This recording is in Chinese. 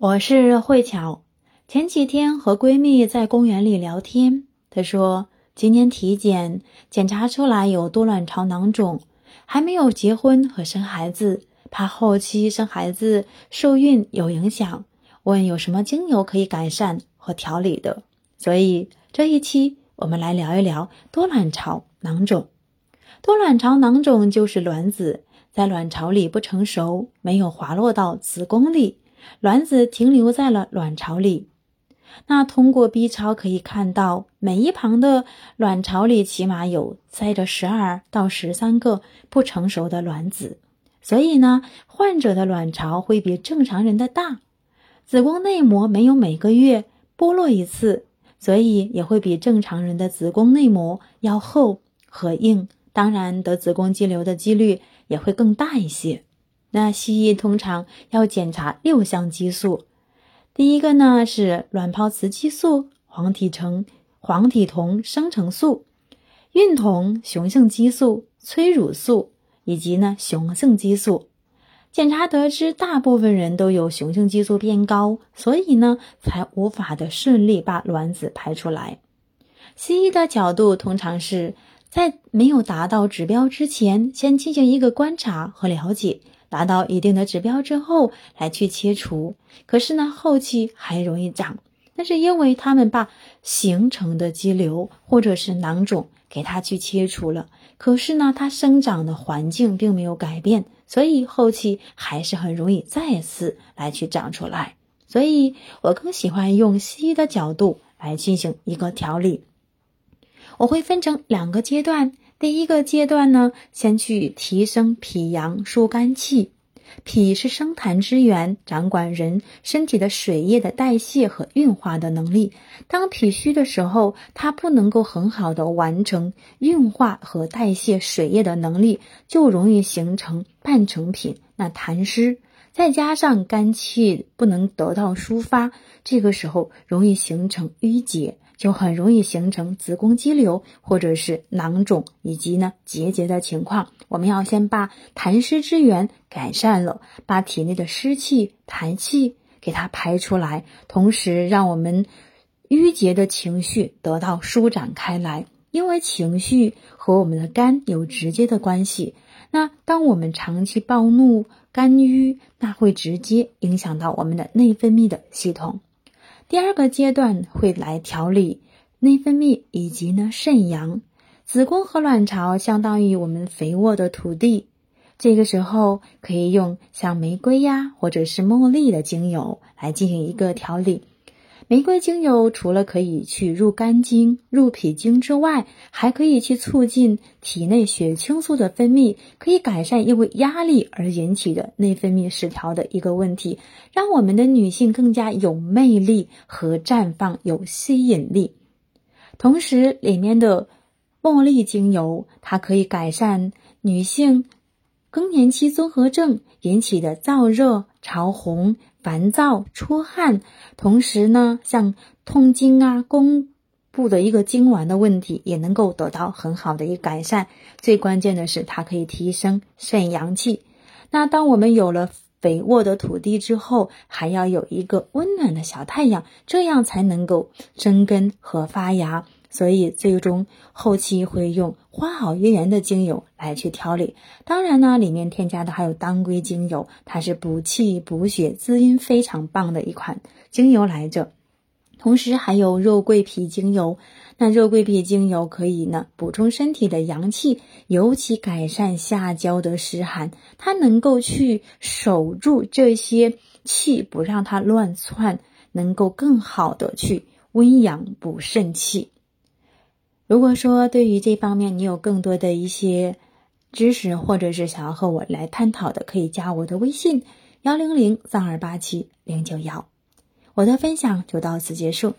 我是慧巧。前几天和闺蜜在公园里聊天，她说今年体检检查出来有多卵巢囊肿，还没有结婚和生孩子，怕后期生孩子受孕有影响，问有什么精油可以改善和调理的。所以这一期我们来聊一聊多卵巢囊肿。多卵巢囊肿就是卵子在卵巢里不成熟，没有滑落到子宫里。卵子停留在了卵巢里，那通过 B 超可以看到，每一旁的卵巢里起码有塞着十二到十三个不成熟的卵子，所以呢，患者的卵巢会比正常人的大。子宫内膜没有每个月剥落一次，所以也会比正常人的子宫内膜要厚和硬，当然得子宫肌瘤的几率也会更大一些。那西医通常要检查六项激素，第一个呢是卵泡雌激素、黄体橙、黄体酮生成素、孕酮雄性激素、催乳素以及呢雄性激素。检查得知大部分人都有雄性激素变高，所以呢才无法的顺利把卵子排出来。西医的角度通常是在没有达到指标之前，先进行一个观察和了解。达到一定的指标之后，来去切除。可是呢，后期还容易长，那是因为他们把形成的肌瘤或者是囊肿给它去切除了。可是呢，它生长的环境并没有改变，所以后期还是很容易再次来去长出来。所以我更喜欢用西医的角度来进行一个调理。我会分成两个阶段。第一个阶段呢，先去提升脾阳疏肝气。脾是生痰之源，掌管人身体的水液的代谢和运化的能力。当脾虚的时候，它不能够很好的完成运化和代谢水液的能力，就容易形成半成品，那痰湿。再加上肝气不能得到抒发，这个时候容易形成淤结。就很容易形成子宫肌瘤或者是囊肿以及呢结节的情况。我们要先把痰湿之源改善了，把体内的湿气、痰气给它排出来，同时让我们淤结的情绪得到舒展开来。因为情绪和我们的肝有直接的关系。那当我们长期暴怒、肝郁，那会直接影响到我们的内分泌的系统。第二个阶段会来调理内分泌以及呢肾阳，子宫和卵巢相当于我们肥沃的土地，这个时候可以用像玫瑰呀或者是茉莉的精油来进行一个调理。玫瑰精油除了可以去入肝经、入脾经之外，还可以去促进体内血清素的分泌，可以改善因为压力而引起的内分泌失调的一个问题，让我们的女性更加有魅力和绽放，有吸引力。同时，里面的茉莉精油，它可以改善女性更年期综合症引起的燥热、潮红。烦躁、出汗，同时呢，像痛经啊、宫部的一个痉挛的问题，也能够得到很好的一个改善。最关键的是，它可以提升肾阳气。那当我们有了肥沃的土地之后，还要有一个温暖的小太阳，这样才能够生根和发芽。所以最终后期会用花好月圆的精油来去调理，当然呢，里面添加的还有当归精油，它是补气补血、滋阴非常棒的一款精油来着。同时还有肉桂皮精油，那肉桂皮精油可以呢补充身体的阳气，尤其改善下焦的湿寒，它能够去守住这些气，不让它乱窜，能够更好的去温阳补肾气。如果说对于这方面你有更多的一些知识，或者是想要和我来探讨的，可以加我的微信幺零零三二八七零九幺。我的分享就到此结束。